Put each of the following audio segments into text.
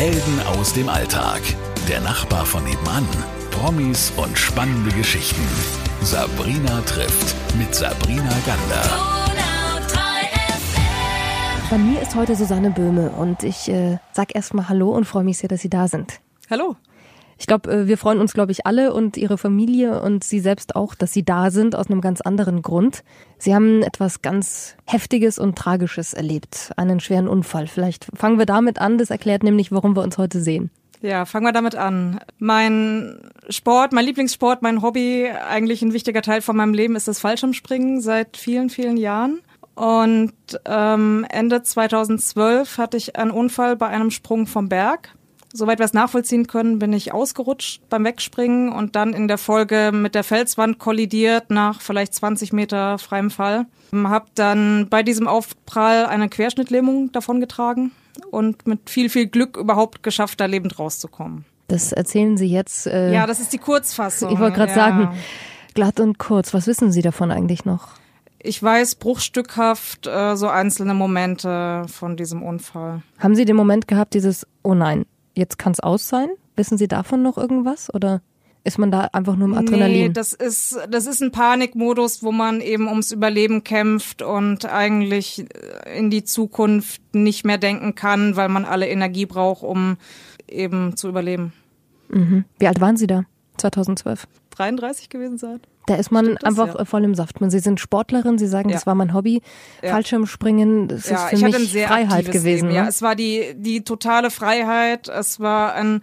Helden aus dem Alltag. Der Nachbar von nebenan. Promis und spannende Geschichten. Sabrina trifft mit Sabrina Gander. Bei mir ist heute Susanne Böhme und ich äh, sag erstmal Hallo und freue mich sehr, dass Sie da sind. Hallo. Ich glaube, äh, wir freuen uns, glaube ich, alle und Ihre Familie und Sie selbst auch, dass Sie da sind, aus einem ganz anderen Grund. Sie haben etwas ganz Heftiges und Tragisches erlebt, einen schweren Unfall. Vielleicht fangen wir damit an, das erklärt nämlich, warum wir uns heute sehen. Ja, fangen wir damit an. Mein Sport, mein Lieblingssport, mein Hobby, eigentlich ein wichtiger Teil von meinem Leben ist das Fallschirmspringen seit vielen, vielen Jahren. Und ähm, Ende 2012 hatte ich einen Unfall bei einem Sprung vom Berg. Soweit wir es nachvollziehen können, bin ich ausgerutscht beim Wegspringen und dann in der Folge mit der Felswand kollidiert nach vielleicht 20 Meter freiem Fall. Hab dann bei diesem Aufprall eine Querschnittlähmung davongetragen und mit viel, viel Glück überhaupt geschafft, da lebend rauszukommen. Das erzählen Sie jetzt. Äh, ja, das ist die Kurzfassung. Ich wollte gerade ja. sagen, glatt und kurz. Was wissen Sie davon eigentlich noch? Ich weiß bruchstückhaft äh, so einzelne Momente von diesem Unfall. Haben Sie den Moment gehabt, dieses, oh nein, jetzt kann es aus sein? Wissen Sie davon noch irgendwas? Oder ist man da einfach nur im Adrenalin? Nee, das ist, das ist ein Panikmodus, wo man eben ums Überleben kämpft und eigentlich äh, in die Zukunft nicht mehr denken kann, weil man alle Energie braucht, um eben zu überleben. Mhm. Wie alt waren Sie da? 2012? 33 gewesen sein. Da ist man das, einfach ja. voll im Saft. Sie sind Sportlerin, Sie sagen, ja. das war mein Hobby. Ja. Fallschirmspringen, das ist für mich Freiheit gewesen. Leben, ja, ne? es war die, die totale Freiheit. Es war ein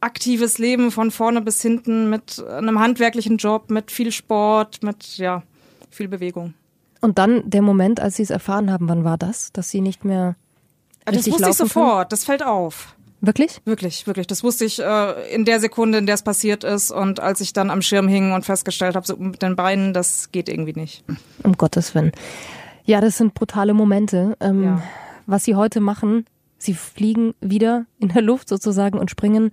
aktives Leben von vorne bis hinten mit einem handwerklichen Job, mit viel Sport, mit, ja, viel Bewegung. Und dann der Moment, als Sie es erfahren haben, wann war das, dass Sie nicht mehr das wusste ich sofort, können? das fällt auf. Wirklich? Wirklich, wirklich. Das wusste ich äh, in der Sekunde, in der es passiert ist. Und als ich dann am Schirm hing und festgestellt habe, so mit den Beinen, das geht irgendwie nicht. Um Gottes Willen. Ja, das sind brutale Momente. Ähm, ja. Was Sie heute machen, Sie fliegen wieder in der Luft sozusagen und springen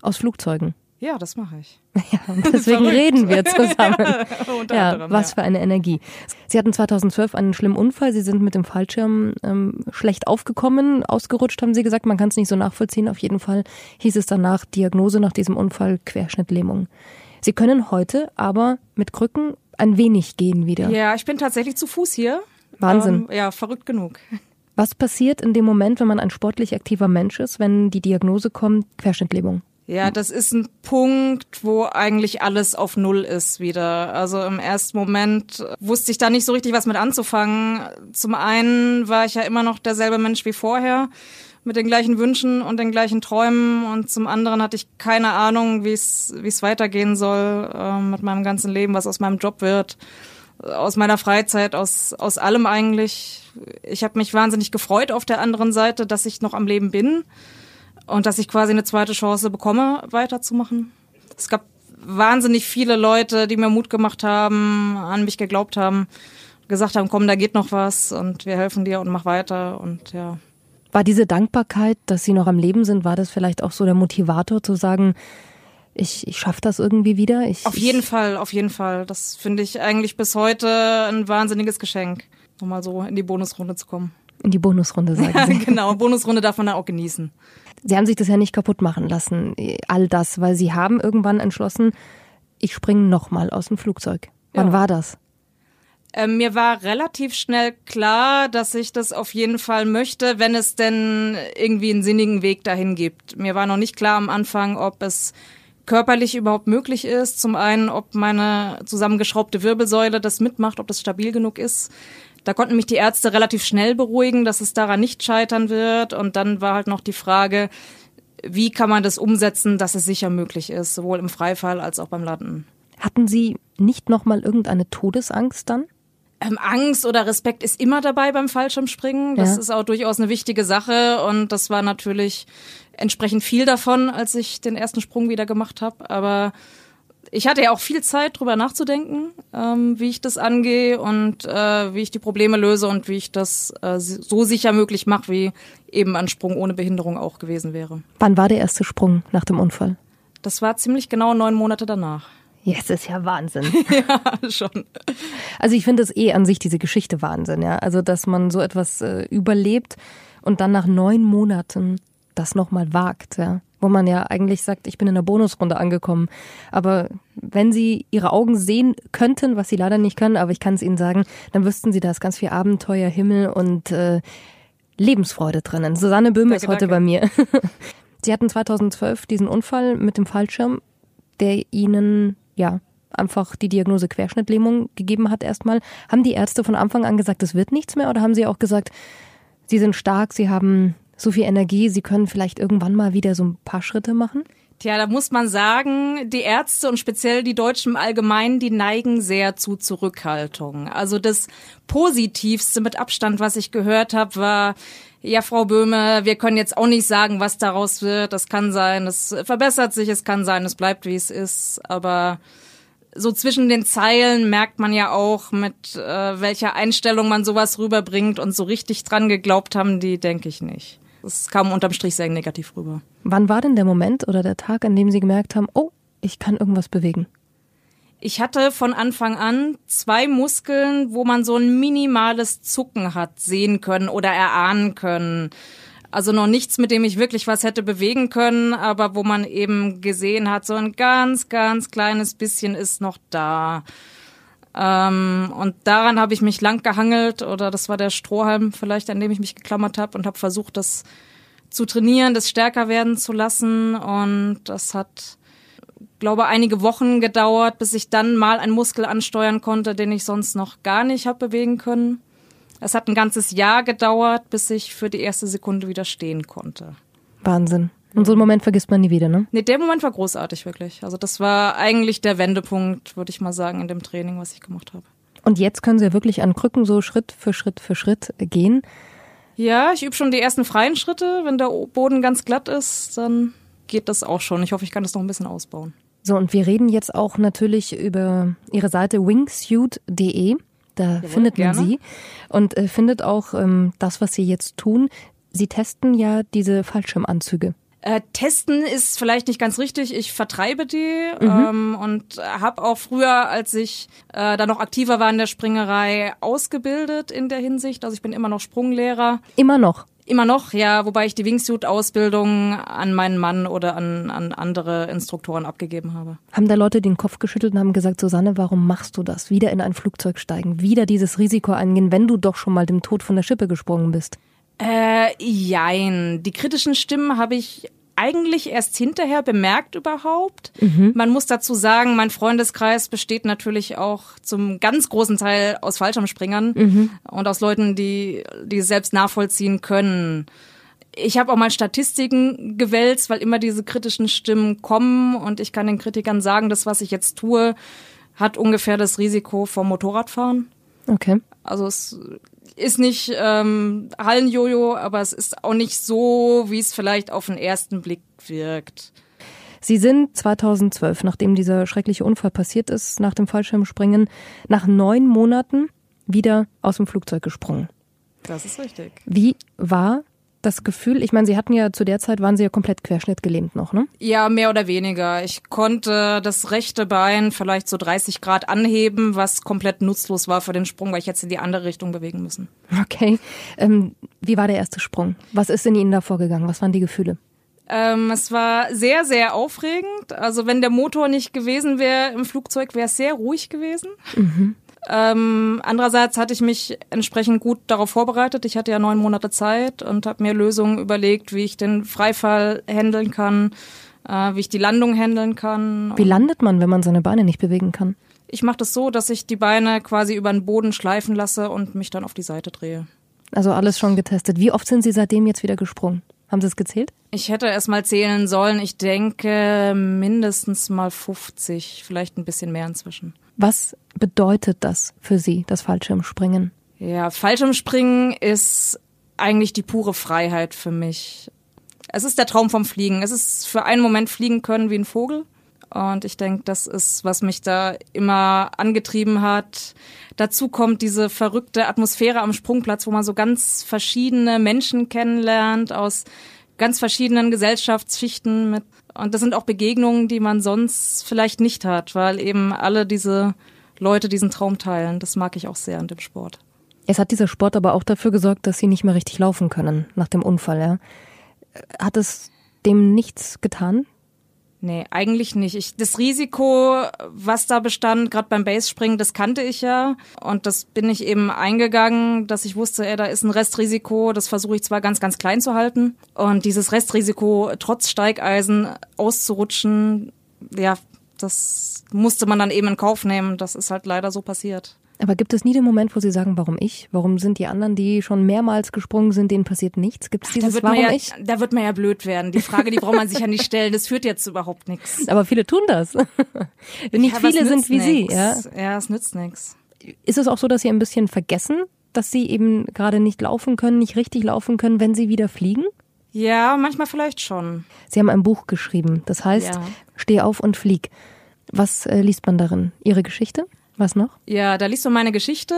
aus Flugzeugen. Ja, das mache ich. Ja, und deswegen reden wir zusammen. ja, anderem, was ja. für eine Energie. Sie hatten 2012 einen schlimmen Unfall. Sie sind mit dem Fallschirm ähm, schlecht aufgekommen, ausgerutscht, haben Sie gesagt. Man kann es nicht so nachvollziehen. Auf jeden Fall hieß es danach Diagnose nach diesem Unfall Querschnittlähmung. Sie können heute aber mit Krücken ein wenig gehen wieder. Ja, ich bin tatsächlich zu Fuß hier. Wahnsinn. Ähm, ja, verrückt genug. Was passiert in dem Moment, wenn man ein sportlich aktiver Mensch ist, wenn die Diagnose kommt, Querschnittlähmung? Ja, das ist ein Punkt, wo eigentlich alles auf Null ist wieder. Also im ersten Moment wusste ich da nicht so richtig, was mit anzufangen. Zum einen war ich ja immer noch derselbe Mensch wie vorher, mit den gleichen Wünschen und den gleichen Träumen. Und zum anderen hatte ich keine Ahnung, wie es wie es weitergehen soll äh, mit meinem ganzen Leben, was aus meinem Job wird, aus meiner Freizeit, aus aus allem eigentlich. Ich habe mich wahnsinnig gefreut auf der anderen Seite, dass ich noch am Leben bin und dass ich quasi eine zweite Chance bekomme, weiterzumachen. Es gab wahnsinnig viele Leute, die mir Mut gemacht haben, an mich geglaubt haben, gesagt haben, komm, da geht noch was und wir helfen dir und mach weiter und ja. War diese Dankbarkeit, dass Sie noch am Leben sind, war das vielleicht auch so der Motivator zu sagen, ich, ich schaffe das irgendwie wieder? Ich, auf jeden Fall, auf jeden Fall. Das finde ich eigentlich bis heute ein wahnsinniges Geschenk, nochmal so in die Bonusrunde zu kommen. In die Bonusrunde, sagen genau, Bonusrunde darf man dann auch genießen. Sie haben sich das ja nicht kaputt machen lassen, all das, weil Sie haben irgendwann entschlossen, ich springe nochmal aus dem Flugzeug. Wann ja. war das? Ähm, mir war relativ schnell klar, dass ich das auf jeden Fall möchte, wenn es denn irgendwie einen sinnigen Weg dahin gibt. Mir war noch nicht klar am Anfang, ob es körperlich überhaupt möglich ist. Zum einen, ob meine zusammengeschraubte Wirbelsäule das mitmacht, ob das stabil genug ist. Da konnten mich die Ärzte relativ schnell beruhigen, dass es daran nicht scheitern wird. Und dann war halt noch die Frage, wie kann man das umsetzen, dass es sicher möglich ist, sowohl im Freifall als auch beim Landen. Hatten Sie nicht nochmal irgendeine Todesangst dann? Ähm, Angst oder Respekt ist immer dabei beim Fallschirmspringen. Das ja. ist auch durchaus eine wichtige Sache und das war natürlich entsprechend viel davon, als ich den ersten Sprung wieder gemacht habe. Aber ich hatte ja auch viel Zeit, drüber nachzudenken, ähm, wie ich das angehe und äh, wie ich die Probleme löse und wie ich das äh, so sicher möglich mache, wie eben ein Sprung ohne Behinderung auch gewesen wäre. Wann war der erste Sprung nach dem Unfall? Das war ziemlich genau neun Monate danach. Jetzt ist ja Wahnsinn. ja, schon. Also ich finde das eh an sich diese Geschichte Wahnsinn, ja. Also dass man so etwas äh, überlebt und dann nach neun Monaten das nochmal wagt, ja. Wo man ja eigentlich sagt, ich bin in der Bonusrunde angekommen. Aber wenn Sie Ihre Augen sehen könnten, was Sie leider nicht können, aber ich kann es Ihnen sagen, dann wüssten Sie, da ist ganz viel Abenteuer, Himmel und äh, Lebensfreude drinnen. Susanne Böhm ist heute danke. bei mir. Sie hatten 2012 diesen Unfall mit dem Fallschirm, der Ihnen, ja, einfach die Diagnose Querschnittlähmung gegeben hat erstmal. Haben die Ärzte von Anfang an gesagt, es wird nichts mehr oder haben sie auch gesagt, sie sind stark, sie haben so viel Energie, sie können vielleicht irgendwann mal wieder so ein paar Schritte machen? Tja, da muss man sagen, die Ärzte und speziell die Deutschen im Allgemeinen, die neigen sehr zu Zurückhaltung. Also das Positivste mit Abstand, was ich gehört habe, war, ja, Frau Böhme, wir können jetzt auch nicht sagen, was daraus wird. Das kann sein, es verbessert sich, es kann sein, es bleibt, wie es ist. Aber so zwischen den Zeilen merkt man ja auch, mit äh, welcher Einstellung man sowas rüberbringt und so richtig dran geglaubt haben, die denke ich nicht. Es kam unterm Strich sehr negativ rüber. Wann war denn der Moment oder der Tag, an dem Sie gemerkt haben, oh, ich kann irgendwas bewegen? Ich hatte von Anfang an zwei Muskeln, wo man so ein minimales Zucken hat sehen können oder erahnen können. Also noch nichts, mit dem ich wirklich was hätte bewegen können, aber wo man eben gesehen hat, so ein ganz, ganz kleines bisschen ist noch da. Ähm, und daran habe ich mich lang gehangelt oder das war der Strohhalm vielleicht, an dem ich mich geklammert habe und habe versucht, das zu trainieren, das stärker werden zu lassen. Und das hat, glaube einige Wochen gedauert, bis ich dann mal einen Muskel ansteuern konnte, den ich sonst noch gar nicht habe bewegen können. Es hat ein ganzes Jahr gedauert, bis ich für die erste Sekunde wieder stehen konnte. Wahnsinn. Und so einen Moment vergisst man nie wieder, ne? Nee, der Moment war großartig, wirklich. Also das war eigentlich der Wendepunkt, würde ich mal sagen, in dem Training, was ich gemacht habe. Und jetzt können Sie ja wirklich an Krücken so Schritt für Schritt für Schritt gehen. Ja, ich übe schon die ersten freien Schritte. Wenn der Boden ganz glatt ist, dann geht das auch schon. Ich hoffe, ich kann das noch ein bisschen ausbauen. So, und wir reden jetzt auch natürlich über Ihre Seite wingsuit.de. Da Jawohl, findet man gerne. sie und äh, findet auch ähm, das, was sie jetzt tun. Sie testen ja diese Fallschirmanzüge. Äh, testen ist vielleicht nicht ganz richtig. Ich vertreibe die mhm. ähm, und habe auch früher, als ich äh, da noch aktiver war in der Springerei, ausgebildet in der Hinsicht. Also ich bin immer noch Sprunglehrer. Immer noch? Immer noch, ja, wobei ich die Wingsuit-Ausbildung an meinen Mann oder an, an andere Instruktoren abgegeben habe. Haben da Leute den Kopf geschüttelt und haben gesagt, Susanne, warum machst du das? Wieder in ein Flugzeug steigen, wieder dieses Risiko eingehen, wenn du doch schon mal dem Tod von der Schippe gesprungen bist? Äh, jein. Die kritischen Stimmen habe ich eigentlich erst hinterher bemerkt überhaupt. Mhm. Man muss dazu sagen, mein Freundeskreis besteht natürlich auch zum ganz großen Teil aus Fallschirmspringern mhm. und aus Leuten, die die selbst nachvollziehen können. Ich habe auch mal Statistiken gewälzt, weil immer diese kritischen Stimmen kommen und ich kann den Kritikern sagen, das, was ich jetzt tue, hat ungefähr das Risiko vom Motorradfahren. Okay. Also es ist nicht ähm, Hallenjojo, aber es ist auch nicht so, wie es vielleicht auf den ersten Blick wirkt. Sie sind 2012, nachdem dieser schreckliche Unfall passiert ist, nach dem Fallschirmspringen, nach neun Monaten wieder aus dem Flugzeug gesprungen. Das ist richtig. Wie war das Gefühl, ich meine, Sie hatten ja zu der Zeit, waren Sie ja komplett querschnittgelähmt noch, ne? Ja, mehr oder weniger. Ich konnte das rechte Bein vielleicht so 30 Grad anheben, was komplett nutzlos war für den Sprung, weil ich jetzt in die andere Richtung bewegen müssen. Okay. Ähm, wie war der erste Sprung? Was ist in Ihnen da vorgegangen? Was waren die Gefühle? Ähm, es war sehr, sehr aufregend. Also wenn der Motor nicht gewesen wäre im Flugzeug, wäre es sehr ruhig gewesen. Mhm. Ähm, andererseits hatte ich mich entsprechend gut darauf vorbereitet. Ich hatte ja neun Monate Zeit und habe mir Lösungen überlegt, wie ich den Freifall handeln kann, äh, wie ich die Landung handeln kann. Wie landet man, wenn man seine Beine nicht bewegen kann? Ich mache das so, dass ich die Beine quasi über den Boden schleifen lasse und mich dann auf die Seite drehe. Also alles schon getestet. Wie oft sind Sie seitdem jetzt wieder gesprungen? Haben Sie es gezählt? Ich hätte es mal zählen sollen. Ich denke mindestens mal 50, vielleicht ein bisschen mehr inzwischen. Was bedeutet das für Sie, das Fallschirmspringen? Ja, Fallschirmspringen ist eigentlich die pure Freiheit für mich. Es ist der Traum vom Fliegen. Es ist für einen Moment fliegen können wie ein Vogel. Und ich denke, das ist, was mich da immer angetrieben hat. Dazu kommt diese verrückte Atmosphäre am Sprungplatz, wo man so ganz verschiedene Menschen kennenlernt aus ganz verschiedenen Gesellschaftsschichten mit und das sind auch Begegnungen, die man sonst vielleicht nicht hat, weil eben alle diese Leute diesen Traum teilen. Das mag ich auch sehr an dem Sport. Es hat dieser Sport aber auch dafür gesorgt, dass sie nicht mehr richtig laufen können nach dem Unfall, ja. Hat es dem nichts getan? Nee, eigentlich nicht. Ich, das Risiko, was da bestand, gerade beim Basespringen, das kannte ich ja. Und das bin ich eben eingegangen, dass ich wusste, ey, da ist ein Restrisiko. Das versuche ich zwar ganz, ganz klein zu halten. Und dieses Restrisiko, trotz Steigeisen auszurutschen, ja, das musste man dann eben in Kauf nehmen. Das ist halt leider so passiert. Aber gibt es nie den Moment, wo Sie sagen, warum ich? Warum sind die anderen, die schon mehrmals gesprungen sind, denen passiert nichts? Gibt es dieses Ach, Warum ja, ich? Da wird man ja blöd werden. Die Frage, die braucht man sich ja nicht stellen. Das führt jetzt überhaupt nichts. Aber viele tun das. nicht ja, viele sind wie nix. Sie. Ja? ja, es nützt nichts. Ist es auch so, dass Sie ein bisschen vergessen, dass Sie eben gerade nicht laufen können, nicht richtig laufen können, wenn Sie wieder fliegen? Ja, manchmal vielleicht schon. Sie haben ein Buch geschrieben. Das heißt, Ja. Steh auf und flieg. Was äh, liest man darin? Ihre Geschichte? Was noch? Ja, da liest du meine Geschichte,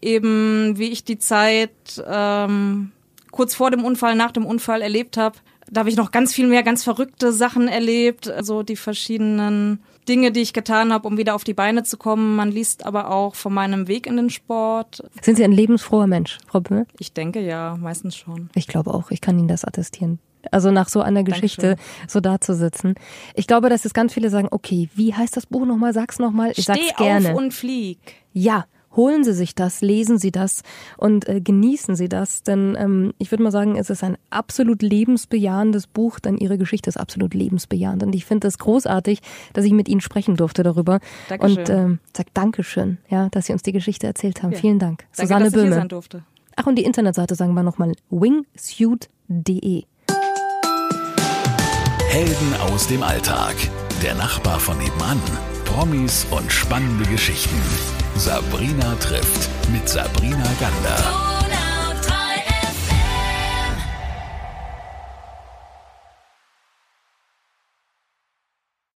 eben wie ich die Zeit ähm, kurz vor dem Unfall, nach dem Unfall erlebt habe. Da habe ich noch ganz viel mehr ganz verrückte Sachen erlebt, also die verschiedenen Dinge, die ich getan habe, um wieder auf die Beine zu kommen. Man liest aber auch von meinem Weg in den Sport. Sind Sie ein lebensfroher Mensch, Frau Böhl? Ich denke ja, meistens schon. Ich glaube auch, ich kann Ihnen das attestieren. Also nach so einer Geschichte so da zu sitzen. Ich glaube, dass es ganz viele sagen, okay, wie heißt das Buch nochmal? Sag's nochmal. Ich Steh sag's gerne. auf und flieg. Ja, holen Sie sich das, lesen Sie das und äh, genießen Sie das, denn ähm, ich würde mal sagen, es ist ein absolut lebensbejahendes Buch, denn Ihre Geschichte ist absolut lebensbejahend und ich finde es großartig, dass ich mit Ihnen sprechen durfte darüber Dankeschön. und ähm, sag Dankeschön, ja, dass Sie uns die Geschichte erzählt haben. Ja. Vielen Dank, Danke, Susanne dass Böhme. Ach und die Internetseite sagen wir nochmal wingsuit.de. Helden aus dem Alltag. Der Nachbar von nebenan. Promis und spannende Geschichten. Sabrina trifft mit Sabrina Gander.